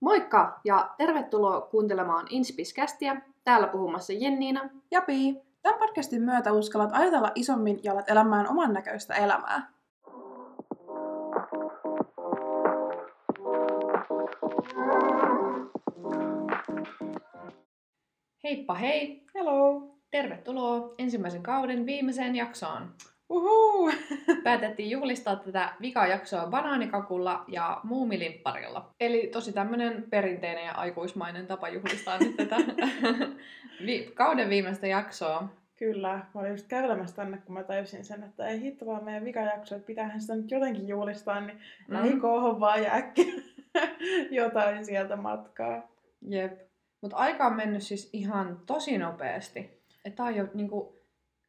Moikka ja tervetuloa kuuntelemaan Inspiskästiä. Täällä puhumassa Jenniina. Ja Pii. Tämän podcastin myötä uskallat ajatella isommin ja alat elämään oman näköistä elämää. Heippa hei! Hello! Tervetuloa ensimmäisen kauden viimeiseen jaksoon. Uhuu! Päätettiin juhlistaa tätä vikajaksoa banaanikakulla ja muumilimpparilla. Eli tosi tämmönen perinteinen ja aikuismainen tapa juhlistaa nyt tätä vi- kauden viimeistä jaksoa. Kyllä, mä olin just kävelemässä tänne, kun mä tajusin sen, että ei hitto vaan meidän vikajakso, että pitäähän sitä nyt jotenkin juhlistaa, niin mm. lähi koohon vaan ja äkkiä jotain sieltä matkaa. Jep. Mutta aika on mennyt siis ihan tosi nopeasti. Että tää on jo niinku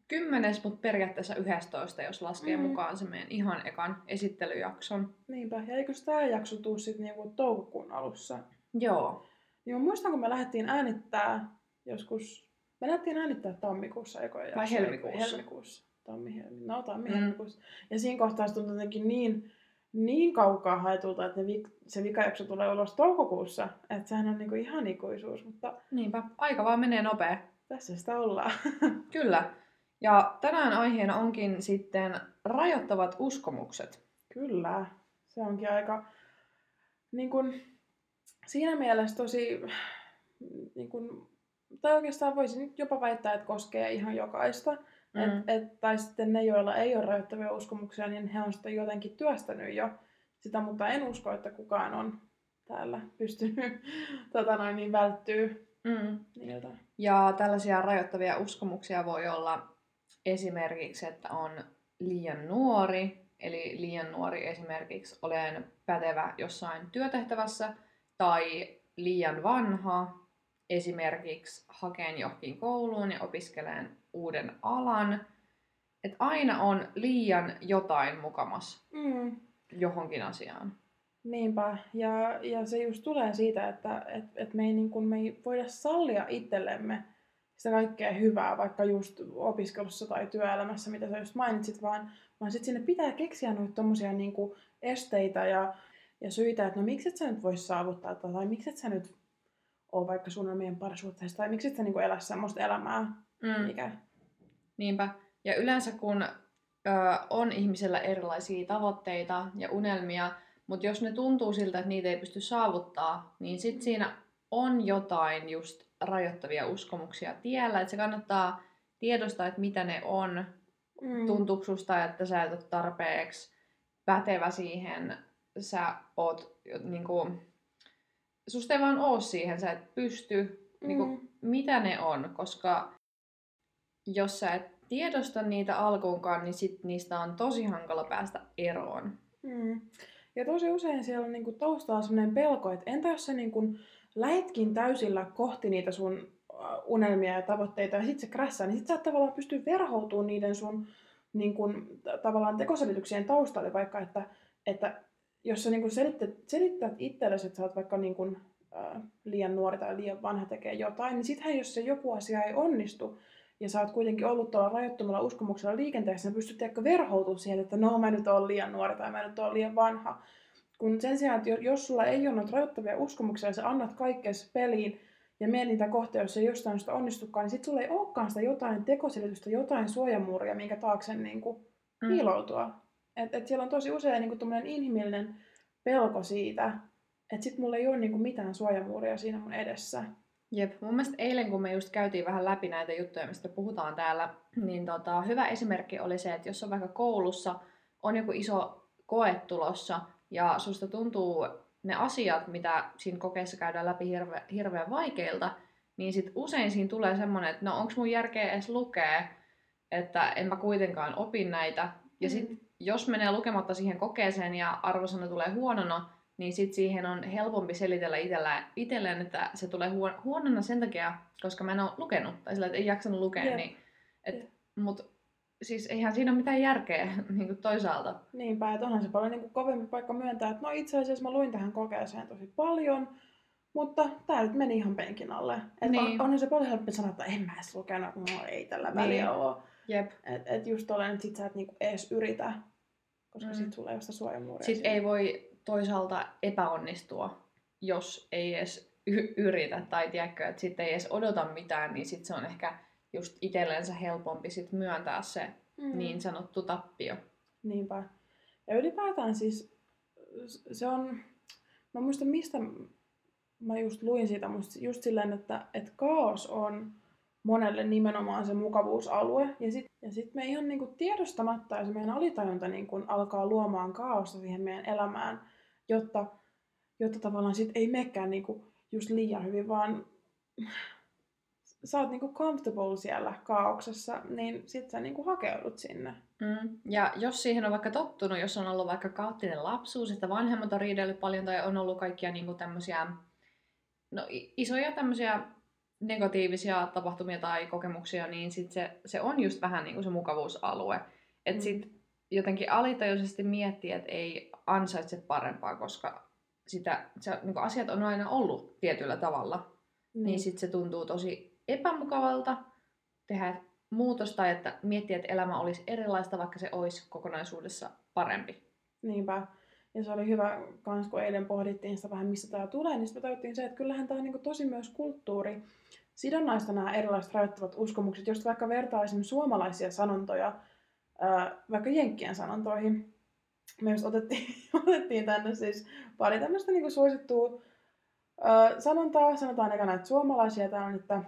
kymmenes, mutta periaatteessa 11, jos laskee mm. mukaan se meidän ihan ekan esittelyjakson. Niinpä, ja eikö tämä jakso tuu sitten niinku toukokuun alussa? Joo. Mä muistan, kun me lähdettiin äänittää joskus, me lähdettiin äänittää tammikuussa ekoja jaksoja. Vai helmikuussa? Helmikuussa. Tammi, helmi, no tammi, mm. helmikuussa. Ja siinä kohtaa se tuntui jotenkin niin, niin kaukaa haetulta, että ne vi- se vikajakso tulee ulos toukokuussa. Että sehän on niinku ihan ikuisuus, mutta Niinpä, aika vaan menee nopea. tässä sitä ollaan. Kyllä. Ja tänään aiheena onkin sitten rajoittavat uskomukset. Kyllä, se onkin aika niin kun, siinä mielessä tosi, niin kun, tai oikeastaan voisin nyt jopa väittää, että koskee ihan jokaista. Mm. Et, et, tai sitten ne, joilla ei ole rajoittavia uskomuksia, niin he on sitten jotenkin työstänyt jo sitä, mutta en usko, että kukaan on täällä pystynyt tota noin, niin välttyy Mm. niiltä. Ja tällaisia rajoittavia uskomuksia voi olla esimerkiksi, että on liian nuori, eli liian nuori esimerkiksi olen pätevä jossain työtehtävässä, tai liian vanha, esimerkiksi hakeen johonkin kouluun ja opiskelen uuden alan. Et aina on liian jotain mukamas Mm. johonkin asiaan. Niinpä, ja, ja se just tulee siitä, että et, et me, ei, niin kun, me ei voida sallia itsellemme sitä kaikkea hyvää, vaikka just opiskelussa tai työelämässä, mitä sä just mainitsit, vaan, vaan sitten sinne pitää keksiä noita tommosia niin kuin esteitä ja, ja syitä, että no miksi et sä nyt vois saavuttaa tätä, tai miksi et sä nyt ole vaikka sun omien parisuhteessa, tai miksi et sä niin kuin elä semmoista elämää, Mm. mikä... Niinpä. Ja yleensä kun ö, on ihmisellä erilaisia tavoitteita ja unelmia, mutta jos ne tuntuu siltä, että niitä ei pysty saavuttaa, niin sit siinä on jotain just rajoittavia uskomuksia tiellä, että se kannattaa tiedostaa, että mitä ne on. Mm. Tuntuuko susta, että sä et ole tarpeeksi pätevä siihen, sä oot niinku, susta ei vaan oo siihen, sä et pysty, niinku, Mm. mitä ne on, koska jos sä et tiedosta niitä alkuunkaan, niin sit niistä on tosi hankala päästä eroon. Mm. Ja tosi usein siellä on niinku taustalla sellainen pelko, että entä jos sä niinku lähetkin täysillä kohti niitä sun äh, unelmia ja tavoitteita ja sit se krässää, niin sit sä et tavallaan pysty verhoutumaan niiden sun niinku, t- tavallaan tekoselityksien taustalle, vaikka että, että jos sä niinku selittät, selittät itsellesi, että sä oot vaikka niinku, äh, liian nuori tai liian vanha tekee jotain, niin sittenhän jos se joku asia ei onnistu, ja sä oot kuitenkin ollut tuolla rajoittomalla uskomuksella liikenteessä, niin pystyt ehkä verhoutumaan siihen, että no mä nyt oon liian nuori tai mä nyt oon liian vanha. Kun sen sijaan, että jo- jos sulla ei ole noita rajoittavia uskomuksia ja sä annat kaikkea peliin ja menet niitä kohtia, jos ei jostain sitä onnistukaan, niin sit sulla ei olekaan sitä jotain tekoselitystä, jotain suojamuuria, minkä taakse niin kuin, Mm. piiloutua. Et, et siellä on tosi usein niin kuin, inhimillinen pelko siitä, että sit mulla ei ole niin kuin, mitään suojamuuria siinä mun edessä. Jep, mun mielestä eilen kun me just käytiin vähän läpi näitä juttuja, mistä puhutaan täällä, niin tota, hyvä esimerkki oli se, että jos on vaikka koulussa, on joku iso koe tulossa ja susta tuntuu ne asiat, mitä siinä kokeessa käydään läpi hirve, hirveän vaikeilta, niin sit usein siinä tulee semmoinen, että no onks mun järkeä edes lukea, että en mä kuitenkaan opin näitä. Ja sit Mm. jos menee lukematta siihen kokeeseen ja arvosana tulee huonona, niin sit siihen on helpompi selitellä itellä, itselleen, että se tulee huon- huonona sen takia, koska mä en ole lukenut. Tai sillä, että ei jaksanut lukea. Jep. Niin, et, Jep. mut siis eihän siinä ole mitään järkeä niin kuin toisaalta. Niinpä, että onhan se paljon niin kuin kovempi paikka myöntää, että no itse asiassa mä luin tähän kokeeseen tosi paljon, mutta tää nyt meni ihan penkin alle. Et Niin. on, onhan se paljon helpompi sanoa, että en mä edes lukenut, kun mulla ei tällä Niin. väliä ole. Jep. Et, et just tolleen, että sit sä et niinku edes yritä, koska Mm. sit sulla ei ole sitä suojamuuria. Siinä. ei voi toisaalta epäonnistua. jos ei edes y- yritä tai tiedätkö, että sitten ei edes odota mitään, niin sitten se on ehkä just itsellensä helpompi sit myöntää se mm. niin sanottu tappio. Niinpä. Ja ylipäätään siis se on, mä muistan mistä mä just luin siitä, mutta just silleen, että, että kaos on monelle nimenomaan se mukavuusalue. Ja sitten ja sit me ihan niinku tiedostamatta, ja se meidän alitajunta niinku alkaa luomaan kaaosta siihen meidän elämään, jotta, jotta tavallaan sit ei mekään niinku just liian hyvin, vaan sä oot niinku comfortable siellä kaauksessa, niin sit sä niinku hakeudut sinne. Mm. Ja jos siihen on vaikka tottunut, jos on ollut vaikka kaoottinen lapsuus, että vanhemmat on riidellyt paljon tai on ollut kaikkia niinku tämmöisiä no, isoja tämmöisiä negatiivisia tapahtumia tai kokemuksia, niin sit se, se on just vähän niin kuin se mukavuusalue. Että mm. sit jotenkin alitajuisesti miettii, että ei ansaitse parempaa, koska sitä, se, niin asiat on aina ollut tietyllä tavalla. Mm. Niin sitten se tuntuu tosi epämukavalta tehdä muutosta, että miettiä, että elämä olisi erilaista, vaikka se olisi kokonaisuudessa parempi. Niinpä. Ja se oli hyvä kans, kun eilen pohdittiin sitä vähän, missä tämä tulee, niin sitten tajuttiin se, että kyllähän tämä on niin tosi myös kulttuuri. Sidonnaista nämä erilaiset rajoittavat uskomukset, jos vaikka vertaa esimerkiksi suomalaisia sanontoja vaikka jenkkien sanontoihin. Me just otettiin, otettiin tänne siis pari tämmöistä niin suosittua sanontaa. Sanotaan ekana, että suomalaisia tämä on, että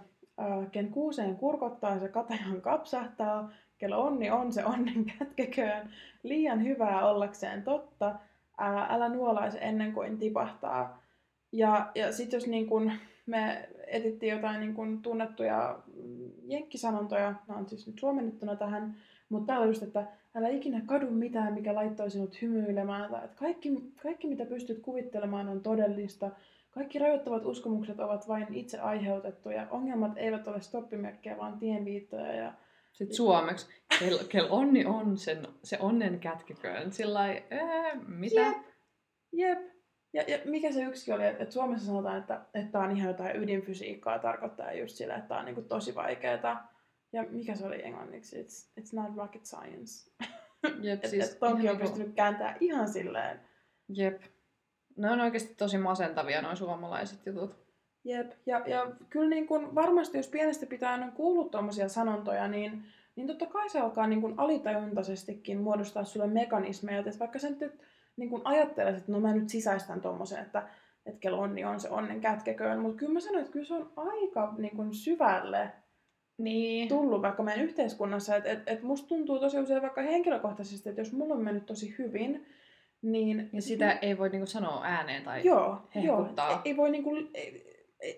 ken kuuseen kurkottaa, se katajan kapsahtaa. Kello onni on, se onnen kätkeköön. Liian hyvää ollakseen totta ää, älä nuolaise ennen kuin tipahtaa. Ja, ja sitten jos niin kun me etittiin jotain niin kun tunnettuja jenkkisanontoja, nämä on siis nyt suomennettuna tähän, mutta täällä just, että älä ikinä kadu mitään, mikä laittoi sinut hymyilemään, tai että kaikki, kaikki mitä pystyt kuvittelemaan on todellista, kaikki rajoittavat uskomukset ovat vain itse aiheutettuja, ongelmat eivät ole stoppimerkkejä, vaan tienviittoja ja sitten suomeksi, kel, kel onni on sen, se onnen kätkiköön. Sillä mitä? Jep. Jep. Ja, ja mikä se yksi oli, että Suomessa sanotaan, että, että tämä on ihan jotain ydinfysiikkaa, tarkoittaa just sillä, että tämä on niin tosi vaikeaa. Ja mikä se oli englanniksi? It's, it's not rocket science. Jep, siis että et on niinku- pystynyt kääntämään ihan silleen. Jep. Ne on oikeasti tosi masentavia nuo suomalaiset jutut. Jep, ja, ja kyllä niin kun varmasti jos pienestä pitää on kuullut tuommoisia sanontoja, niin, niin totta kai se alkaa niin kun alitajuntaisestikin muodostaa sulle mekanismeja, että vaikka sä nyt niin kun ajattelet, että no mä nyt sisäistän tuommoisen, että, että kello onni on se onnen kätkeköön, mutta kyllä mä sanoin, että kyllä se on aika niin kun syvälle niin. tullut vaikka meidän yhteiskunnassa, että et, et musta tuntuu tosi usein vaikka henkilökohtaisesti, että jos mulla on mennyt tosi hyvin, niin... Ja sitä niin, ei voi niinku sanoa ääneen tai joo, hehkuttaa. Joo, ei, ei voi niinku, ei,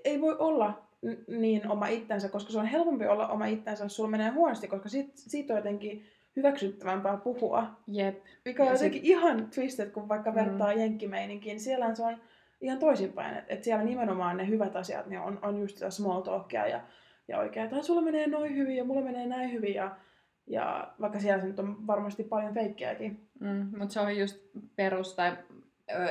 ei voi olla niin oma itsensä, koska se on helpompi olla oma itsensä, jos sulla menee huonosti, koska siitä, siitä on jotenkin hyväksyttävämpää puhua. Jep. Mikä on jotenkin sit... ihan twisted, kun vaikka mm. vertaa mm. jenkkimeininkiin. Siellä se on ihan toisinpäin, että et siellä nimenomaan ne hyvät asiat niin on, on just sitä small talkia ja, ja oikein, että sulla menee noin hyvin ja mulla menee näin hyvin ja, ja vaikka siellä nyt on varmasti paljon feikkejäkin. Mm, mutta se on just perus, tai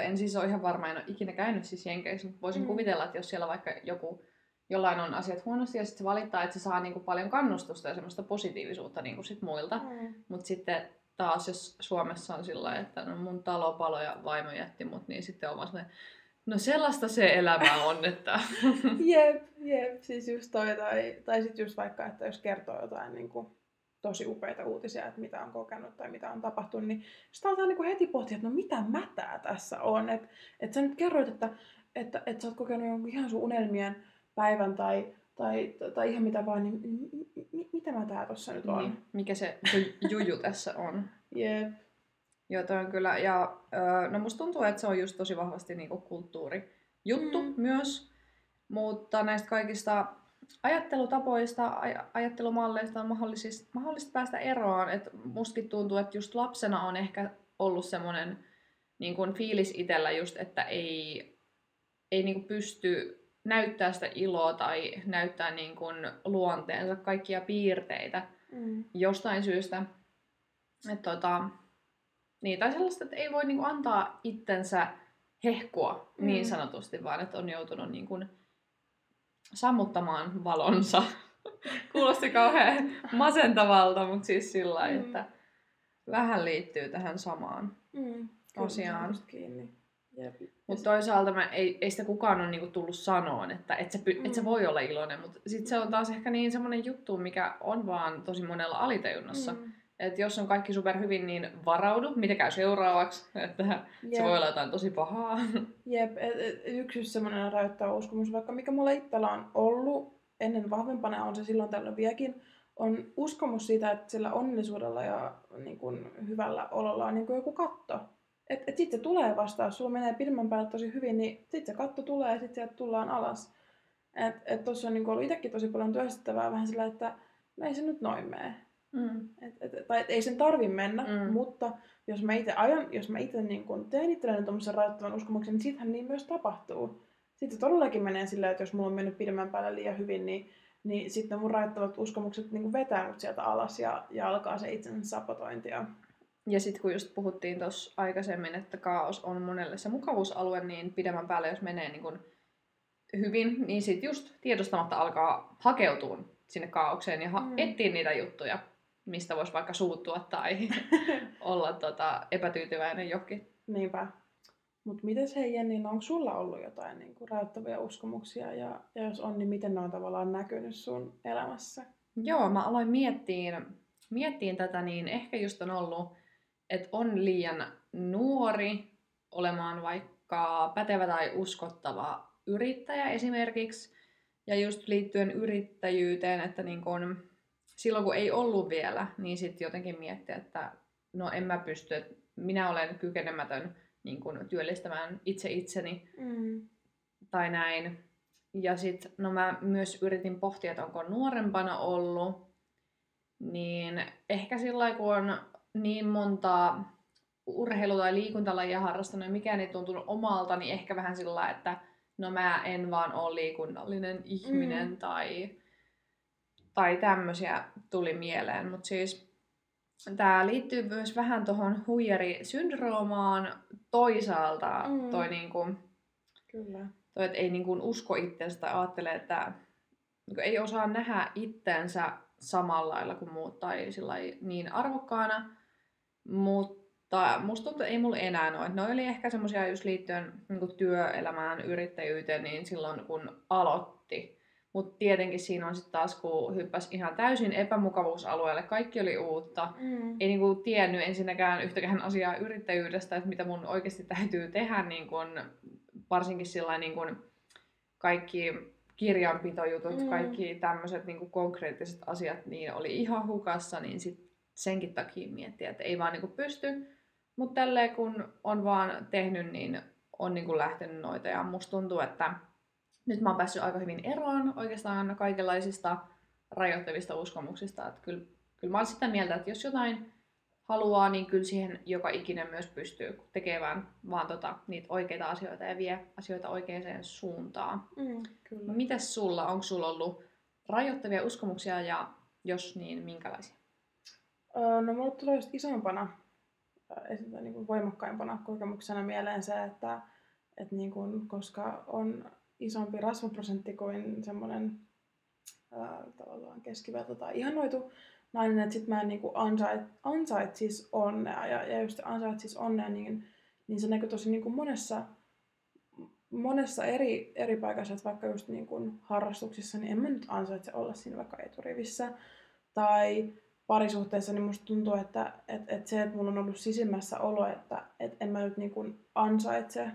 en siis ole ihan varma, en ole ikinä käynyt siis Jenkeissä, mutta voisin mm. kuvitella, että jos siellä vaikka joku, jollain on asiat huonosti ja sitten se valittaa, että se saa niinku paljon kannustusta ja semmoista positiivisuutta niinku sit muilta. Mm. Mutta sitten taas jos Suomessa on sillä että no mun talo palo ja vaimo jätti mut, niin sitten on vaan No sellaista se elämä on, että... jep, jep. Siis just toi, tai, tai sitten just vaikka, että jos kertoo jotain niin kuin tosi upeita uutisia, että mitä on kokenut tai mitä on tapahtunut, niin sitä aletaan niin heti pohtia, että no mitä mätää tässä on. Että et sä nyt kerroit, että, että, että sä oot kokenut jonkun ihan sun unelmien päivän tai, tai, tai ihan mitä vaan, niin m- mitä mä tää tossa nyt on? Niin. Mikä se juju tässä on? Jep. Joo, toi on kyllä. Ja no musta tuntuu, että se on just tosi vahvasti niinku kulttuurijuttu mm. myös. Mutta näistä kaikista ajattelutapoista, aj- ajattelumalleista on mahdollista, mahdollista päästä eroon. Et mustakin tuntuu, että just lapsena on ehkä ollut semmoinen niin kuin fiilis itsellä just, että ei, ei niin kuin pysty näyttää sitä iloa tai näyttää niin kuin luonteensa kaikkia piirteitä mm. jostain syystä. Et tota, niin, tai sellaista, että ei voi niin kuin antaa itsensä hehkua mm. niin sanotusti, vaan että on joutunut niin kuin sammuttamaan valonsa. Kuulosti kauhean masentavalta, mutta siis sillä mm. että vähän liittyy tähän samaan mm. Jep. Mutta toisaalta mä, ei, ei sitä kukaan ole niinku tullut sanoon, että et sä, Mm. et sä voi olla iloinen, mutta sitten se on taas ehkä niin semmoinen juttu, mikä on vaan tosi monella alitajunnassa. Mm. Että jos on kaikki super hyvin, niin varaudu, mitä käy seuraavaksi, että se Jep. voi olla jotain tosi pahaa. Jep, et, et, yksi semmoinen rajoittava uskomus, vaikka mikä mulla itsellä on ollut ennen vahvempana, on se silloin tällöin vieläkin, on uskomus siitä, että sillä onnellisuudella ja niin kun, hyvällä ololla on niin kun joku katto. Että et sitten se tulee vastaan, jos sulla menee pidemmän päälle tosi hyvin, niin sitten se katto tulee ja sitten sieltä tullaan alas. Että et tuossa on niin ollut itsekin tosi paljon työstettävää vähän sillä, että no ei se nyt noin mene. Mm. Et, et, tai et ei sen tarvi mennä, Mm. mutta jos mä itse ajan, jos mä itse niin kun teen itselleni tuommoisen rajoittavan uskomuksen, niin sittenhän niin myös tapahtuu. Sitten todellakin menee silleen, että jos mulla on mennyt pidemmän päälle liian hyvin, niin, niin sitten mun rajoittavat uskomukset niin vetää mut sieltä alas ja, ja alkaa se itsensä sabotointi. Ja, Ja sitten kun just puhuttiin tuossa aikaisemmin, että kaos on monelle se mukavuusalue, niin pidemmän päälle jos menee niin kun hyvin, niin sitten just tiedostamatta alkaa hakeutua sinne kaaukseen ja ha- Mm. etsiä niitä juttuja, mistä voisi vaikka suuttua tai olla tota, epätyytyväinen johonkin. niinpä. Mutta miten hei Jenni, no onko sulla ollut jotain niin kuin rajoittavia uskomuksia ja, ja jos on, niin miten ne on tavallaan näkynyt sun elämässä? Joo, mä aloin miettiin, miettiin tätä, niin ehkä just on ollut, että on liian nuori olemaan vaikka pätevä tai uskottava yrittäjä esimerkiksi. Ja just liittyen yrittäjyyteen, että niin kun, silloin kun ei ollut vielä, niin sitten jotenkin miettiä, että no en mä pysty, että minä olen kykenemätön niin kun, työllistämään itse itseni Mm. tai näin. Ja sitten no mä myös yritin pohtia, että onko nuorempana ollut, niin ehkä sillä kun on niin monta urheilu- tai liikuntalajia harrastanut ja mikään ei tuntunut omalta, niin ehkä vähän sillä että no mä en vaan ole liikunnallinen ihminen Mm. tai, tai tämmöisiä tuli mieleen. Mutta siis tämä liittyy myös vähän tuohon huijarisyndroomaan toisaalta Mm. toi niinku, Kyllä. toi, että ei niin kuin usko itseensä tai ajattele, että niin kuin ei osaa nähdä itsensä samalla lailla kuin muut tai sillä niin arvokkaana. Mutta musta tuntuu, että ei mulla enää ole. Ne oli ehkä semmoisia just liittyen niin työelämään, yrittäjyyteen, niin silloin kun aloitti. Mutta tietenkin siinä on sitten taas, kun hyppäsi ihan täysin epämukavuusalueelle, kaikki oli uutta Mm. ei niinku tiennyt ensinnäkään yhtäkään asiaa yrittäjyydestä, että mitä mun oikeasti täytyy tehdä, niin kun, varsinkin sillä niin kun kaikki kirjanpitojutut, Mm. kaikki tämmöiset niin konkreettiset asiat, niin oli ihan hukassa, niin sit senkin takia miettiä, että ei vaan niin pysty. Mutta tälleen kun on vaan tehnyt, niin on niin lähtenyt noita. Ja musta tuntuu, että nyt mä oon päässyt aika hyvin eroon oikeastaan kaikenlaisista rajoittavista uskomuksista. Että kyllä, kyllä mä oon sitä mieltä, että jos jotain haluaa, niin kyllä siihen joka ikinen myös pystyy tekee vaan, tota, niitä oikeita asioita ja vie asioita oikeaan suuntaan. Mm. Kyllä. Mitäs sulla? Onko sulla ollut rajoittavia uskomuksia ja jos niin, minkälaisia? Öö, no mulle tulee just isompana, niin kuin voimakkaimpana kokemuksena mieleen se, että, että niin kuin, koska on isompi rasvaprosentti kuin semmoinen tavallaan keskiverto tai ihanoitu nainen, että sit mä en niin kuin ansait, ansaitsis onnea ja, ja just ansaitsis onnea, niin, niin se näkyy tosi niin kuin monessa, monessa eri, eri paikassa, että vaikka just niin harrastuksissa, niin en mä nyt ansaitse olla siinä vaikka eturivissä. Tai parisuhteessa, niin musta tuntuu, että et, et se, että mulla on ollut sisimmässä olo, että et en mä nyt niin kuin ansaitse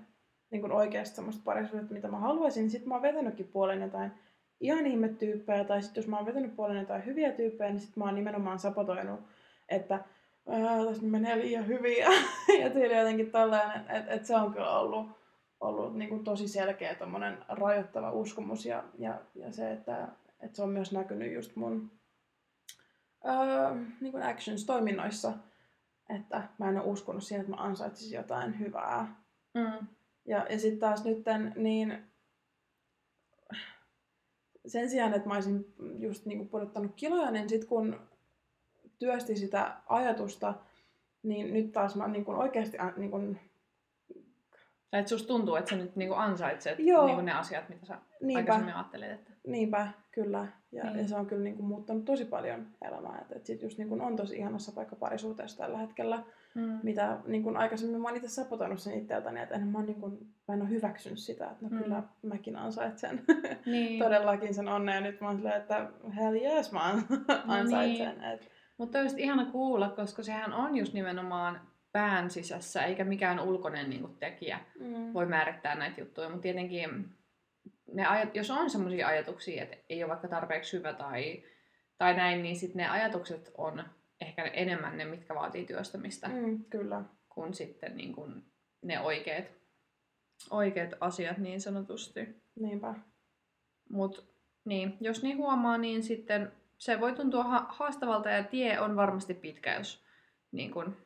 niin kuin oikeasti semmoista parisuhdetta, mitä mä haluaisin, niin sit mä oon vetänytkin puolen jotain ihan ihmetyyppejä, tai sitten jos mä oon vetänyt puolen jotain hyviä tyyppejä, niin sit mä oon nimenomaan sapotoinut, että "Ää, tässä menee liian hyvin ja, ja tyyli jotenkin tällainen, että et se on kyllä ollut, ollut niin kuin tosi selkeä tommonen rajoittava uskomus ja, ja, ja se, että, että se on myös näkynyt just mun öö, niin kuin actions-toiminnoissa, että mä en ole uskonut siihen, että mä ansaitsisin jotain hyvää. Mm. Ja, ja sitten taas nytten, niin sen sijaan, että mä olisin just niin kuin pudottanut kiloja, niin sitten kun työsti sitä ajatusta, niin nyt taas mä niin kuin oikeasti niin kuin, Tai että susta tuntuu, että sä nyt niinku ansaitset Joo. niinku ne asiat, mitä sä niinpä, aikaisemmin ajattelit. Että... niinpä, kyllä. Ja, Niin. ja se on kyllä niin kuin muuttanut tosi paljon elämää. Että et sit just niin kuin on tosi ihanassa paikka parisuhteessa tällä hetkellä. Mm. mitä niin kuin aikaisemmin mä oon itse sapotoinut sen itseltäni, että en mä, niin kuin, mä en ole hyväksynyt sitä, että no Mm. kyllä mäkin ansaitsen Niin. todellakin sen onnen ja nyt mä oon silleen, että hell yes mä an- ansaitsen. Et, Mutta olisi ihana kuulla, koska sehän on just nimenomaan pään sisässä, eikä mikään ulkoinen niin kuin, tekijä mm, voi määrittää näitä juttuja. Mutta tietenkin, ne ajat, jos on sellaisia ajatuksia, että ei ole vaikka tarpeeksi hyvä tai, tai näin, niin sitten ne ajatukset on ehkä enemmän ne, mitkä vaatii työstämistä, mm. kyllä. kuin sitten niin kuin, ne oikeat, oikeat asiat niin sanotusti. Niinpä. Mutta niin, jos niin huomaa, niin sitten se voi tuntua ha- haastavalta ja tie on varmasti pitkä, jos niin kun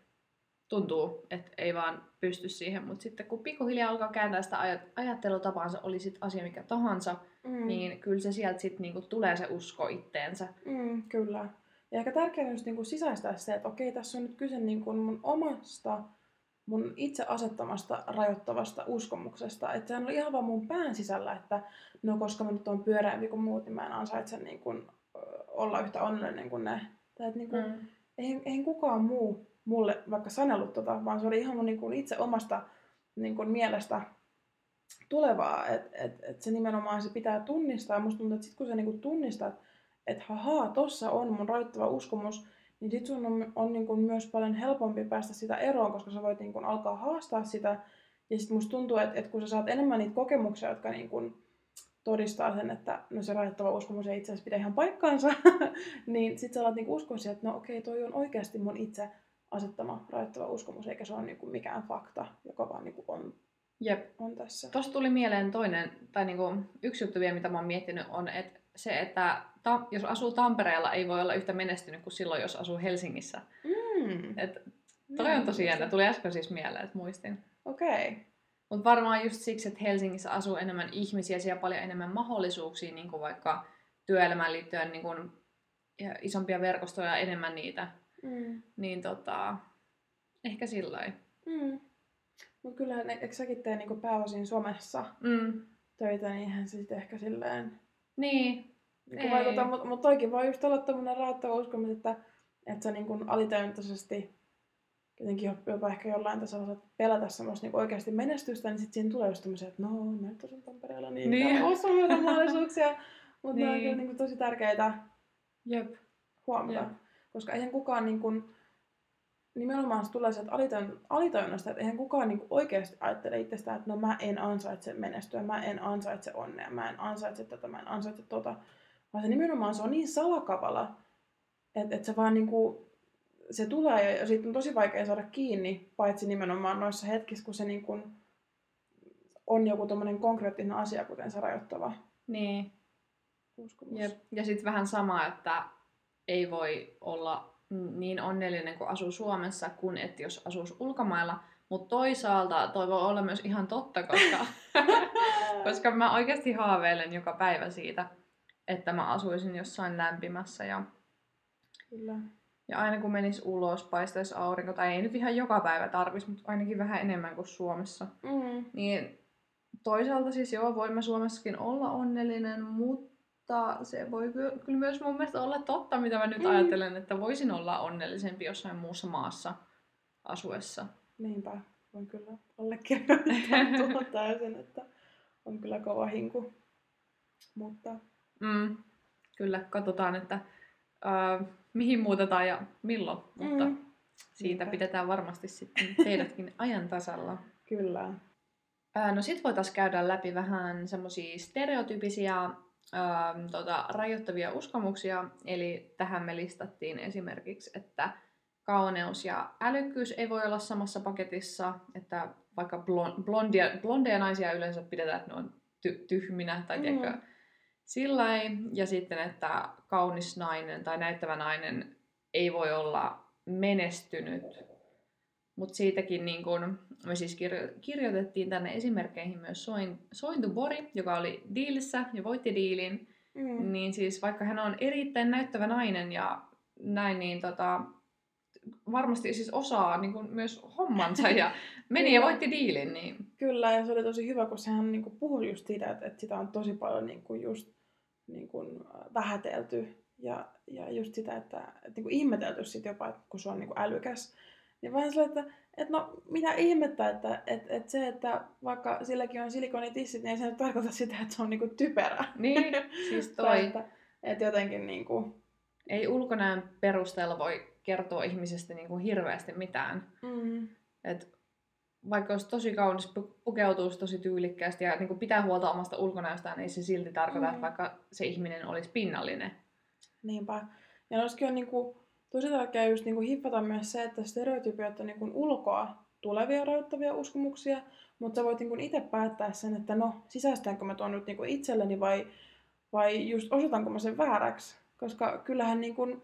tuntuu, että ei vaan pysty siihen. Mutta sitten kun pikkuhiljaa alkaa kääntää sitä aj- ajattelutapaansa, oli sitten asia mikä tahansa, Mm, niin kyllä se sieltä sitten niin tulee se usko itteensä. mm, kyllä. Ja ehkä tärkeää on just niin kuin sisäistää se, että okei, tässä on nyt kyse niin kuin mun omasta, mun itse asettamasta rajoittavasta uskomuksesta. Että sehän oli ihan vaan mun pään sisällä, että no koska mä nyt oon pyöreämpi kuin muut, niin mä en ansaitse niin kuin, olla yhtä onnellinen kuin ne. Tai että niin kuin, Mm. eihän, eihän kukaan muu mulle vaikka sanellut tota, vaan se oli ihan mun niin kuin itse omasta niin kuin mielestä tulevaa, että et, et se nimenomaan se pitää tunnistaa. Ja musta tuntuu, että sit kun sä niin kuin tunnistat, että hahaa, tossa on mun rajoittava uskomus, niin sit sun on, on niin kuin myös paljon helpompi päästä sitä eroon, koska sä voit niin kuin alkaa haastaa sitä. Ja sit musta tuntuu, että, että kun sä saat enemmän niitä kokemuksia, jotka niin kuin todistaa sen, että no se rajoittava uskomus ei itse asiassa pidä ihan paikkaansa, niin sit sä alat niinku uskoa siihen, että no okei, toi on oikeasti mun itse asettama rajoittava uskomus, eikä se ole niinku mikään fakta, joka vaan niinku on, Jep. on tässä. Tuosta tuli mieleen toinen, tai niinku yksi juttu vielä, mitä mä oon miettinyt, on että se, että ta- jos asuu Tampereella, ei voi olla yhtä menestynyt kuin silloin, jos asuu Helsingissä. Mm. Et toi on tosi jännä. Tuli äsken siis mieleen, että muistin. Okei. Okay. Mutta varmaan just siksi, että Helsingissä asuu enemmän ihmisiä, siellä on paljon enemmän mahdollisuuksia, niin kuin vaikka työelämään liittyen niin kuin, ja isompia verkostoja, enemmän niitä, Mm. niin tota, ehkä sillä. Mm. Mutta kyllähän, eikö säkin tee niinku pääosin somessa Mm. töitä, niin eihän se sitten ehkä silleen Niin, Ei. vaikuta. Mutta mut toikin voi just olla tämmöinen rajoittava uskomus, että, että sä niinku alitajuntaisesti jotenkin jopa ehkä jollain tasolla saat pelätä semmoista niinku oikeasti menestystä, niin sitten siinä tulee just tämmöisiä, että no, mä nyt asun Tampereella, niin, Niin. niin. on samoja mahdollisuuksia. Mutta ne on Niin. kyllä niinku tosi tärkeitä jep. huomata. Jep. Koska eihän kukaan niinku, nimenomaan se tulee sieltä alitajun- alitajunnasta, että eihän kukaan niinku oikeasti ajattele itsestään, että no mä en ansaitse menestyä, mä en ansaitse onnea, mä en ansaitse tätä, mä en ansaitse tota. Vaan se nimenomaan se on niin salakavala, että, että se vaan niinku, se tulee ja, ja siitä on tosi vaikea saada kiinni, paitsi nimenomaan noissa hetkissä, kun se niinku on joku tommonen konkreettinen asia, kuten se rajoittava Niin, uskomus. jep. Ja sitten vähän sama, että ei voi olla niin onnellinen kuin asuu Suomessa, kuin että jos asuisi ulkomailla. Mutta toisaalta toi voi olla myös ihan totta, koska, koska mä oikeasti haaveilen joka päivä siitä, että mä asuisin jossain lämpimässä ja Kyllä. Ja aina kun menis ulos, paistaisi aurinko, tai ei nyt ihan joka päivä tarvis, mutta ainakin vähän enemmän kuin Suomessa. Mm. Niin toisaalta siis joo, voin mä Suomessakin olla onnellinen, mutta se voi ky- kyllä myös mun mielestä olla totta, mitä mä nyt Mm. mm. ajattelen, että voisin olla onnellisempi jossain muussa maassa asuessa. Niinpä, voin kyllä allekirjoittaa tuon täysin, että on kyllä kova hinku. Mutta Mm, kyllä, katsotaan, että äh, mihin muutetaan ja milloin, mutta Mm. siitä Niinpä. pidetään varmasti sitten teidätkin ajan tasalla. kyllä. Ää, No sit voitaisiin käydä läpi vähän semmoisia stereotypisia ää, tota, rajoittavia uskomuksia. Eli tähän me listattiin esimerkiksi, että kauneus ja älykkyys ei voi olla samassa paketissa, että vaikka blon- blondia, blondeja naisia yleensä pidetään, että ne on ty- tyhminä tai Mm. tiedätkö, sillain. Ja sitten, että kaunis nainen tai näyttävä nainen ei voi olla menestynyt. Mutta siitäkin niin kun, me siis kirjo- kirjoitettiin tänne esimerkkeihin myös Soin, Sointu Bori, joka oli diilissä ja voitti diilin. Mm. Niin siis vaikka hän on erittäin näyttävä nainen ja näin, niin tota, varmasti siis osaa niin kun myös hommansa ja meni ja voitti diilin. Niin, Kyllä, ja se oli tosi hyvä, kun sehän niinku puhui just siitä, että, että sitä on tosi paljon niinku just niinku vähätelty. Ja, ja just sitä, että, että niinku ihmetelty sit jopa, että kun se on niinku älykäs. Niin vaan sillä, että, että no mitä ihmettä, että, että, että se, että vaikka silläkin on silikonitissit, niin ei se nyt tarkoita sitä, että se on niinku typerä. Niin, siis Tai toi. että, että jotenkin niinku... Ei ulkonäön perusteella voi kertoa ihmisestä niin kuin hirveästi mitään. Mm, Et vaikka olisi tosi kaunis, pu- pukeutuisi tosi tyylikkäästi ja niin kuin pitää huolta omasta ulkonäöstään, niin ei se silti tarkoita, Mm. että vaikka se ihminen olisi pinnallinen. niinpä. Ja olisikin on niinku, tosi tärkeää just niinku hiffata myös se, että stereotypiat on niinku ulkoa tulevia rajoittavia uskomuksia, mutta sä voit niinku itse päättää sen, että no, sisäistänkö mä tuon nyt niinku itselleni vai, vai just osoitanko mä sen vääräksi. Koska kyllähän niinku,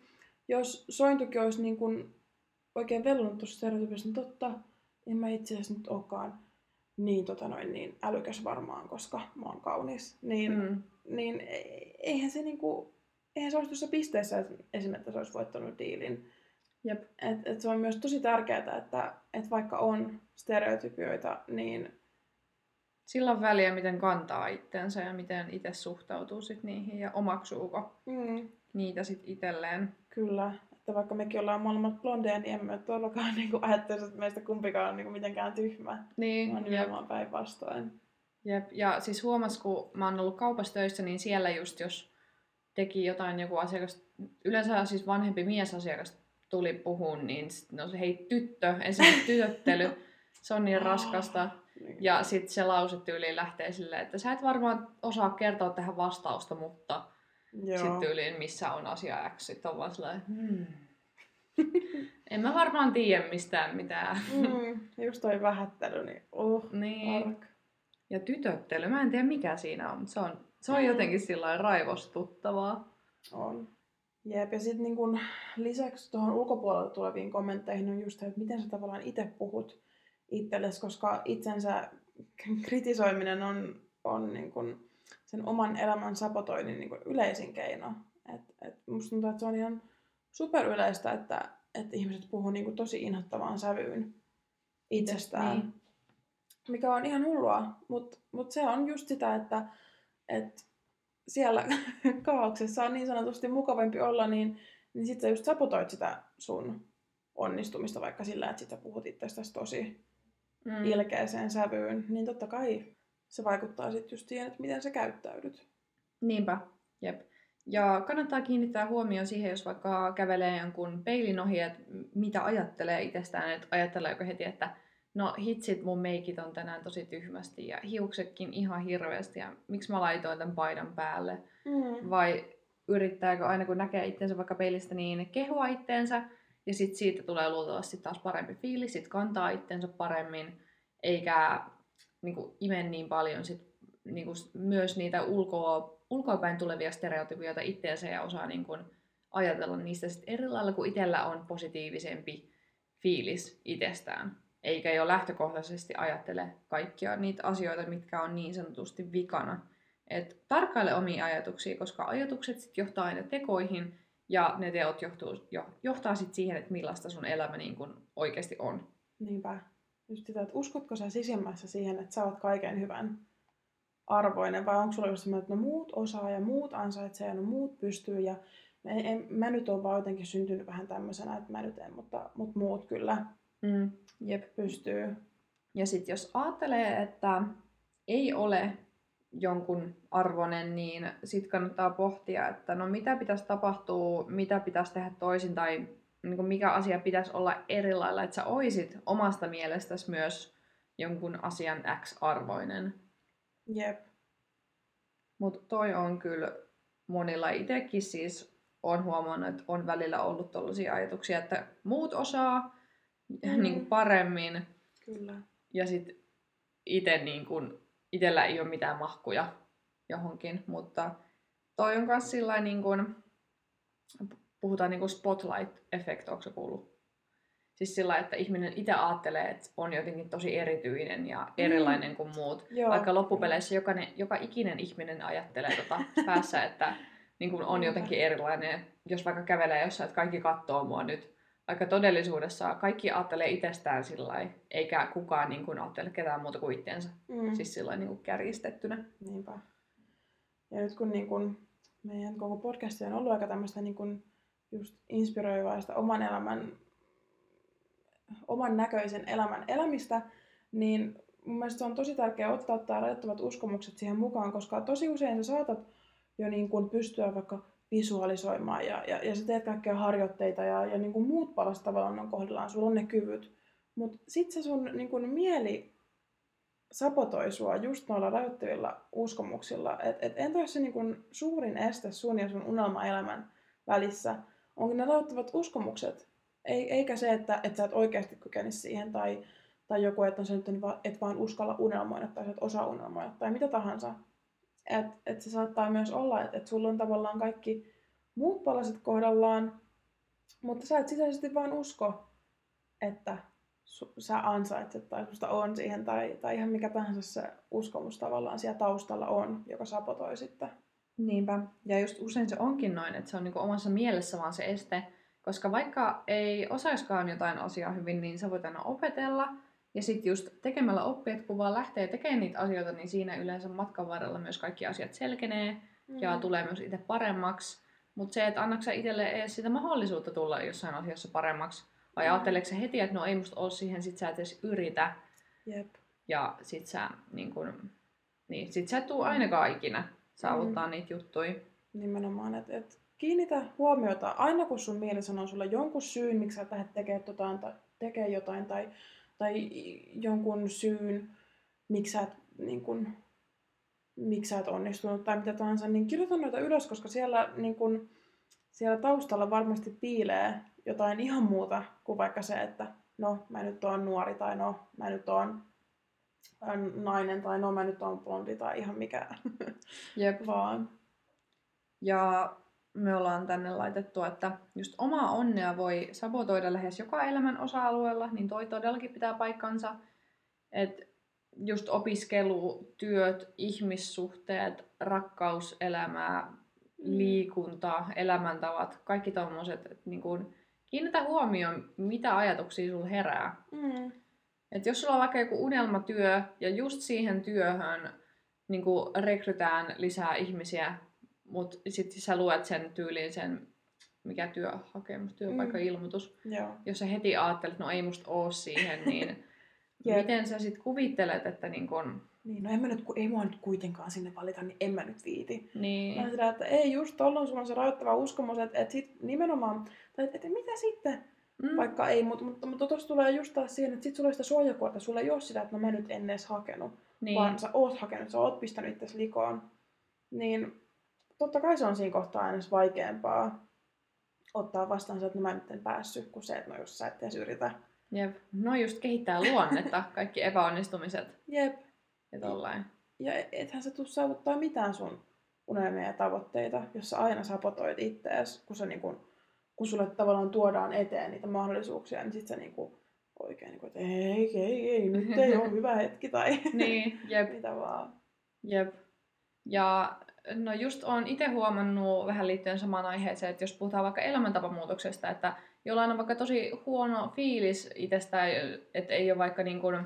jos sointukin olisi niinku oikein vellunut tuossa stereotypiassa, niin totta, en mä itse asiassa nyt olekaan niin, tota noin, niin älykäs varmaan, koska mä oon kaunis. Niin, Mm. niin e- eihän se niinku, eihän se olisi tuossa pisteessä esimerkiksi, että se olisi voittanut diilin. Jep. Et, et se on myös tosi tärkeää, että et vaikka on stereotypioita, niin Sillä on väliä, miten kantaa itsensä ja miten itse suhtautuu sit niihin ja omaksuuko mm, niitä sit itselleen. kyllä, että vaikka mekin ollaan molemmat blondeja, niin emme todellakaan niinku ajattele, että meistä kumpikaan on niinku mitenkään tyhmä. Niin, Vaan nimenomaan päinvastoin. Jep. Ja siis huomas, kun mä oon ollut kaupassa töissä, niin siellä just jos teki jotain joku asiakas, yleensä siis vanhempi miesasiakas tuli puhuun, niin sit, no se hei tyttö, esimerkiksi tytöttely, se on niin raskasta. Niin. Ja sitten se lausetyyliin lähtee silleen, että sä et varmaan osaa kertoa tähän vastausta, mutta Joo. sitten tyyliin missä on asia X, sitten on vaan sellainen, hmm. en mä varmaan tiedä mistään mitään. Mm, just toi vähättely, niin uh, niin. ark. Ja tytöttely, mä en tiedä mikä siinä on, mutta se on, se on Mm. jotenkin sillä raivostuttavaa. On. Jep, ja sitten niin kun lisäksi tuohon ulkopuolelta tuleviin kommentteihin on just se, että miten sä tavallaan itse puhut itsellesi, koska itsensä kritisoiminen on, on niin kun sen oman elämän sabotoinnin niin yleisin keino. Et, et musta tuntuu, että se on ihan superyleistä, että, että ihmiset puhuu niin kun tosi inhottavaan sävyyn itsestään. Niin. Mikä on ihan hullua, mutta mut se on just sitä, että et siellä kaauksessa on niin sanotusti mukavampi olla, niin, niin sit sä just sabotoit sitä sun onnistumista vaikka sillä, että sit sä puhut itsestäsi tosi Mm. ilkeäseen sävyyn, niin totta kai se vaikuttaa sitten just siihen, että miten sä käyttäydyt. Niinpä, jep. Ja kannattaa kiinnittää huomioon siihen, jos vaikka kävelee jonkun peilin ohi, että mitä ajattelee itsestään, että ajatteleeko heti, että no hitsit, mun meikit on tänään tosi tyhmästi ja hiuksetkin ihan hirveästi ja miksi mä laitoin tämän paidan päälle. Mm. Vai yrittääkö aina kun näkee itsensä vaikka peilistä niin kehua itteensä ja sitten siitä tulee luultavasti taas parempi fiilis, sit kantaa itsensä paremmin, eikä niinku, ime niin paljon sit, niinku, myös niitä ulkoa, ulkoapäin tulevia stereotypioita itteensä ja osaa niinku, ajatella niistä sit eri lailla, kun itsellä on positiivisempi fiilis itsestään. Eikä jo lähtökohtaisesti ajattele kaikkia niitä asioita, mitkä on niin sanotusti vikana. Et tarkkaile omia ajatuksia, koska ajatukset sit johtaa aina tekoihin, ja ne teot johtuu, jo, johtaa sit siihen, että millaista sun elämä niin kun oikeasti on. Niinpä. Just sitä, että uskotko sä sisimmässä siihen, että sä oot kaiken hyvän arvoinen, vai onko sulla just semmoinen, että no muut osaa ja muut ansaitsee ja no muut pystyy ja en, en, mä nyt oon vaan jotenkin syntynyt vähän tämmöisenä, että mä nyt en, mutta, mutta muut kyllä Mm, jep. pystyy. Ja sitten jos ajattelee, että ei ole jonkun arvoinen, niin sitten kannattaa pohtia, että no mitä pitäisi tapahtua, mitä pitäisi tehdä toisin tai niin kuin mikä asia pitäisi olla eri lailla, että sä oisit omasta mielestäsi myös jonkun asian X-arvoinen. Jep. Mutta toi on kyllä monilla itsekin siis on huomannut, että on välillä ollut tällaisia ajatuksia, että muut osaa Mm. niin kuin paremmin Kyllä. ja sitten itse niin kuin, itellä ei ole mitään mahkuja johonkin, mutta toi on myös sillä niin kuin, puhutaan niin kuin spotlight-effekt, onko se kuullut? Siis sillä että ihminen itse ajattelee, että on jotenkin tosi erityinen ja erilainen kuin muut. Joo. Vaikka loppupeleissä jokainen, joka ikinen ihminen ajattelee tota päässä, että niin kuin on jotenkin erilainen. Jos vaikka kävelee jossain, että kaikki katsoo mua nyt. Vaikka todellisuudessa kaikki ajattelee itsestään sillä eikä kukaan niin kuin ajattele ketään muuta kuin itseensä. Mm. Siis sillä niin kuin kärjistettynä. Niinpä. Ja nyt kun niin kun meidän koko podcast on ollut aika tämmöistä niin kun just inspiroivaa sitä oman elämän oman näköisen elämän elämistä, niin mun mielestä se on tosi tärkeää ottaa tämä rajoittavat uskomukset siihen mukaan, koska tosi usein sä saatat jo niin kuin pystyä vaikka visualisoimaan ja, ja, ja sä teet kaikkea harjoitteita ja, ja niin kuin muut paras tavallaan on kohdillaan, sulla on ne kyvyt. Mutta sit se sun niin kuin mieli sabotoi sua just noilla rajoittavilla uskomuksilla. Et, et entä jos se niin kuin suurin este sun ja sun unelmaelämän välissä onkin ne rajoittavat uskomukset, ei, eikä se, että, että sä et oikeasti kykenisi siihen tai, tai joku, että on se nyt et vaan uskalla unelmoida tai sä et osaa unelmoida tai mitä tahansa. Että et se saattaa myös olla, että et sulla on tavallaan kaikki muut palaset kohdallaan, mutta sä et sisäisesti vaan usko, että su, sä ansaitset tai susta on siihen tai, tai ihan mikä tahansa se uskomus tavallaan siellä taustalla on, joka sapotoi sitten. Niinpä. Ja just usein se onkin noin, että se on niinku omassa mielessä vaan se este, koska vaikka ei osaiskaan jotain asiaa hyvin, niin sä voit aina opetella. Ja sitten just tekemällä oppia, että kun vaan lähtee tekemään niitä asioita, niin siinä yleensä matkan varrella myös kaikki asiat selkenee mm. ja tulee myös itse paremmaksi. Mutta se, että annaksa itselle edes sitä mahdollisuutta tulla jossain asiassa paremmaksi, vai mm. ajatteleeko se heti, että no ei musta ole siihen, sit sä et edes yritä. Jep. Ja sit sä, niin kun, niin, sit sä et tuu ainakaan ikinä saavuttaa mm. niitä juttuja. Nimenomaan, että et kiinnitä huomiota aina kun sun mieli sanoo sulle jonkun syyn, miksi sä lähdet tekemään jotain, tai, tekee jotain tai, tai jonkun syyn, miksi sä et, niin kun, miksi sä et onnistunut tai mitä tahansa, niin kirjoita noita ylös, koska siellä, niin kun, siellä taustalla varmasti piilee jotain ihan muuta kuin vaikka se, että no mä nyt oon nuori tai no mä nyt oon nainen tai no mä nyt oon blondi tai ihan mikä Jep. vaan. Ja me ollaan tänne laitettu, että just omaa onnea voi sabotoida lähes joka elämän osa-alueella, niin toi todellakin pitää paikkansa. Että just opiskelu, työt, ihmissuhteet, rakkauselämää, mm. liikunta, elämäntavat, kaikki tommoset, että niin kun, kiinnitä huomioon, mitä ajatuksia sulla herää. Mm. Et jos sulla on vaikka joku unelmatyö ja just siihen työhön niin rekrytään lisää ihmisiä, mutta sitten sä luet sen tyyliin sen, mikä työhakemus, työpaikka-ilmoitus. Mm. Jos sä heti ajattelet, no ei musta oo siihen, niin miten sä sitten kuvittelet, että niin kun... Niin, no en mä nyt, ei mua nyt kuitenkaan sinne valita, niin en mä nyt viiti. Niin. Mä sitä, että ei just tollon sulla on se rajoittava uskomus, että, että sit nimenomaan, tai että, että mitä sitten, Mm. Vaikka ei, mutta, mutta, mutta tuossa tulee just taas siihen, että sit sulla on sitä suojakuorta, sulla ei ole sitä, että no mä nyt en edes hakenut, niin. vaan sä oot hakenut, sä oot pistänyt itse likoon. Niin totta kai se on siinä kohtaa aina vaikeampaa ottaa vastaan se, että no mä nyt en päässyt, kuin se, että no jos sä et edes yritä. Jep. No just kehittää luonnetta, kaikki epäonnistumiset. Jep. Ja tollain. Ja ethän sä tuu saavuttaa mitään sun unelmia ja tavoitteita, jos sä aina sapotoit ittees, kun sä niin kun kun sulle tavallaan tuodaan eteen niitä mahdollisuuksia, niin sit sä niinku oikein niinku, että ei, ei, ei, nyt ei ole hyvä hetki tai niin, jep. mitä vaan. Jep. Ja no just on itse huomannut vähän liittyen samaan aiheeseen, että jos puhutaan vaikka elämäntapamuutoksesta, että jollain on vaikka tosi huono fiilis itsestään, että ei ole vaikka niin kuin,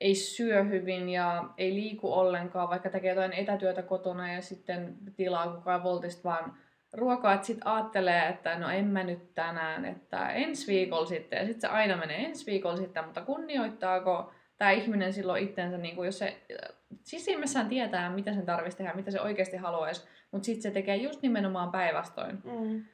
ei syö hyvin ja ei liiku ollenkaan, vaikka tekee jotain etätyötä kotona ja sitten tilaa koko ajan voltista vaan ruokaa, että sit ajattelee, että no en mä nyt tänään, että ensi viikolla sitten, ja sitten se aina menee ensi viikolla sitten, mutta kunnioittaako tämä ihminen silloin itsensä, niin kuin jos se sisimmässään tietää, mitä sen tarvitsisi tehdä, mitä se oikeasti haluaisi, mutta sitten se tekee just nimenomaan päinvastoin. Mm.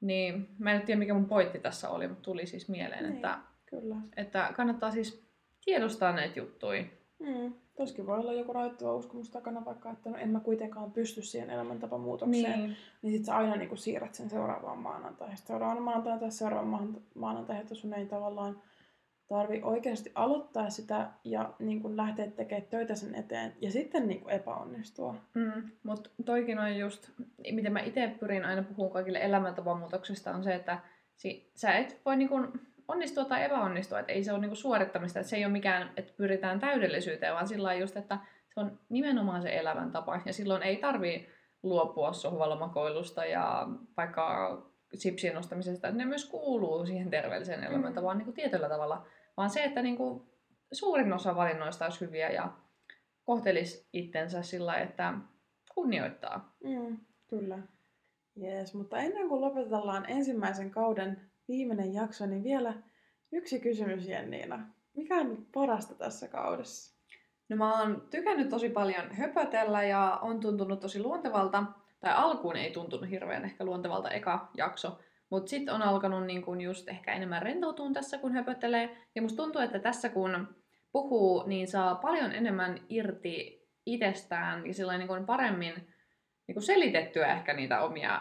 Niin mä en tiedä, mikä mun pointti tässä oli, mutta tuli siis mieleen, niin, että, kyllä. että kannattaa siis tiedostaa näitä juttuja. Mm. Toskin voi olla joku rajoittava uskomus takana, vaikka että no en mä kuitenkaan pysty siihen elämäntapamuutokseen. Niin, niin sit sä aina niin siirrät sen seuraavaan maanantaihin. Seuraavaan maanantaihin tai seuraavaan maanantaihin, että sun ei tavallaan tarvi oikeasti aloittaa sitä ja niin kuin lähteä tekemään töitä sen eteen ja sitten niin kuin epäonnistua. Mm, Mutta toikin on just, miten mä itse pyrin aina puhumaan kaikille elämäntapamuutoksista, on se, että si- sä et voi niin kuin onnistua tai epäonnistua, että ei se ole niinku suorittamista, että se ei ole mikään, että pyritään täydellisyyteen, vaan sillä just, että se on nimenomaan se elämäntapa, ja silloin ei tarvii luopua sohvalomakoilusta ja vaikka sipsien nostamisesta, että ne myös kuuluu siihen terveelliseen mm. elämäntapaan niin kuin tietyllä tavalla, vaan se, että niin kuin suurin osa valinnoista olisi hyviä ja kohtelisi itsensä sillä että kunnioittaa. Mm, kyllä. Jees, mutta ennen kuin lopetellaan ensimmäisen kauden viimeinen jakso, niin vielä Yksi kysymys, Jenniina. Mikä on nyt parasta tässä kaudessa? No mä oon tykännyt tosi paljon höpötellä ja on tuntunut tosi luontevalta. Tai alkuun ei tuntunut hirveän ehkä luontevalta eka jakso. Mutta sitten on alkanut niin kun just ehkä enemmän rentoutua tässä, kun höpöttelee. Ja musta tuntuu, että tässä kun puhuu, niin saa paljon enemmän irti itsestään ja sillä niin kun paremmin niin kun selitettyä ehkä niitä omia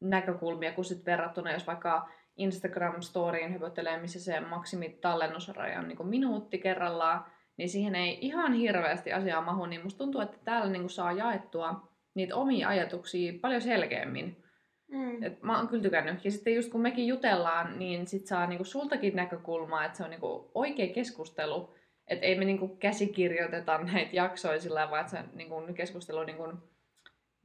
näkökulmia, kun sitten verrattuna, jos vaikka Instagram-storyin höpöttelee, missä se maksimitallennusraja on niin minuutti kerrallaan, niin siihen ei ihan hirveästi asiaa mahu, niin musta tuntuu, että täällä niin saa jaettua niitä omia ajatuksia paljon selkeämmin. Mm. Et mä oon kyllä tykännyt. Ja sitten just kun mekin jutellaan, niin sit saa niinku sultakin näkökulmaa, että se on niinku oikea keskustelu. Että ei me niinku käsikirjoiteta näitä jaksoja sillä vaan että se niinku keskustelu niinku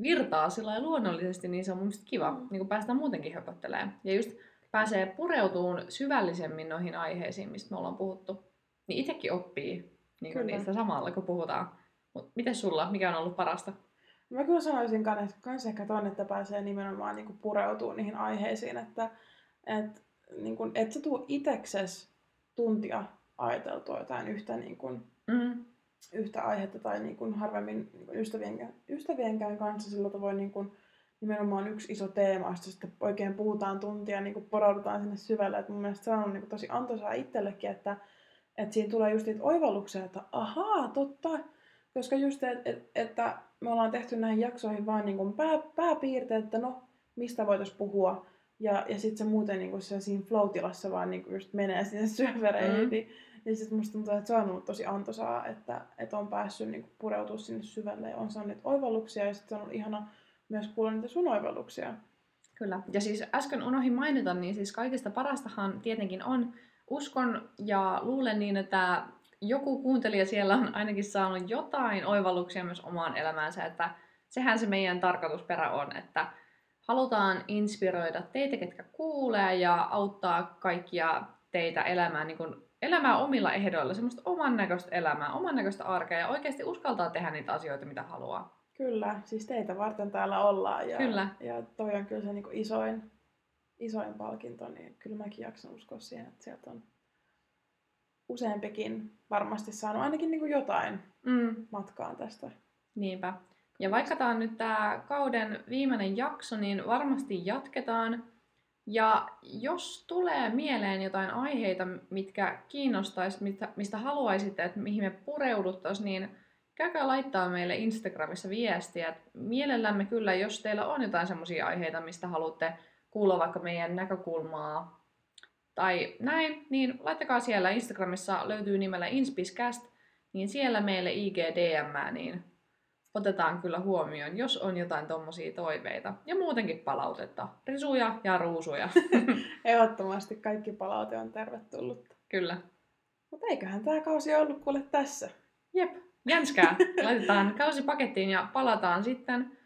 virtaa sillä luonnollisesti, niin se on mun mielestä kiva. Mm. Niinku päästään muutenkin höpöttelemään. Ja just pääsee pureutumaan syvällisemmin noihin aiheisiin, mistä me ollaan puhuttu. Niin itsekin oppii niinku niistä samalla, kun puhutaan. Mut miten sulla? Mikä on ollut parasta? Mä kyllä sanoisin kans ehkä ton, että pääsee nimenomaan niinku pureutumaan niihin aiheisiin, että et, niinku, et sä tuu itekses tuntia ajateltua jotain yhtä, niinku, mm. yhtä aihetta tai niinku, harvemmin niinku, ystävienkään, ystävienkään kanssa sillä tavoin niinku, nimenomaan yksi iso teema, josta sitten oikein puhutaan tuntia ja niinku, poraudutaan sinne syvälle. Et mun mielestä se on niinku, tosi antoisaa itsellekin, että et siinä tulee just niitä oivalluksia, että ahaa, totta, koska just, et, et, että me ollaan tehty näihin jaksoihin vaan niin kuin pää, pääpiirteet, että no, mistä voitaisiin puhua. Ja, ja sitten se muuten niin kuin se siinä flow-tilassa vaan niin kuin just menee sinne syövereihin. Mm. Niin, niin sitten musta tuntuu, että se on ollut tosi antoisaa, että, että on päässyt niin kuin pureutua sinne syvälle ja on saanut oivalluksia. Ja sitten se on ollut ihana myös kuulla niitä sun oivalluksia. Kyllä. Ja siis äsken unohin mainita, niin siis kaikista parastahan tietenkin on uskon ja luulen niin, että joku kuuntelija siellä on ainakin saanut jotain oivalluksia myös omaan elämäänsä, että sehän se meidän tarkoitusperä on, että halutaan inspiroida teitä, ketkä kuulee ja auttaa kaikkia teitä elämään, niin kuin, elämää omilla ehdoilla, semmoista oman näköistä elämää, oman näköistä arkea ja oikeasti uskaltaa tehdä niitä asioita, mitä haluaa. Kyllä, siis teitä varten täällä ollaan ja, kyllä. ja toi on kyllä se niin isoin, isoin palkinto, niin kyllä mäkin jaksan uskoa siihen, että sieltä on useampikin varmasti saanut ainakin niin jotain mm. matkaan tästä. Niinpä. Ja vaikka tämä on nyt tämä kauden viimeinen jakso, niin varmasti jatketaan. Ja jos tulee mieleen jotain aiheita, mitkä kiinnostaisi, mistä, mistä haluaisitte, että mihin me pureuduttaisiin, niin käykää laittaa meille Instagramissa viestiä. Mielellämme kyllä, jos teillä on jotain sellaisia aiheita, mistä haluatte kuulla vaikka meidän näkökulmaa tai näin, niin laittakaa siellä Instagramissa löytyy nimellä Inspiscast, niin siellä meille IGDM, niin otetaan kyllä huomioon, jos on jotain tommosia toiveita. Ja muutenkin palautetta. Risuja ja ruusuja. Ehdottomasti kaikki palaute on tervetullut. Kyllä. Mutta eiköhän tämä kausi ollut kuule tässä. Jep, jänskää. Laitetaan kausi pakettiin ja palataan sitten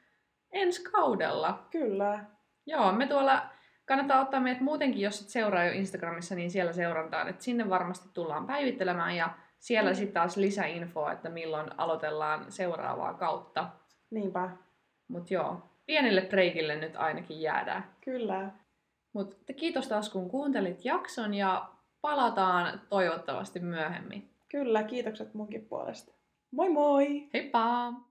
ensi kaudella. Kyllä. Joo, me tuolla kannattaa ottaa meidät muutenkin, jos et seuraa jo Instagramissa, niin siellä seurantaan, että sinne varmasti tullaan päivittelemään ja siellä mm. sitten taas lisäinfoa, että milloin aloitellaan seuraavaa kautta. Niinpä. Mut joo, pienelle breikille nyt ainakin jäädään. Kyllä. Mutta kiitos taas kun kuuntelit jakson ja palataan toivottavasti myöhemmin. Kyllä, kiitokset munkin puolesta. Moi moi! Heippa!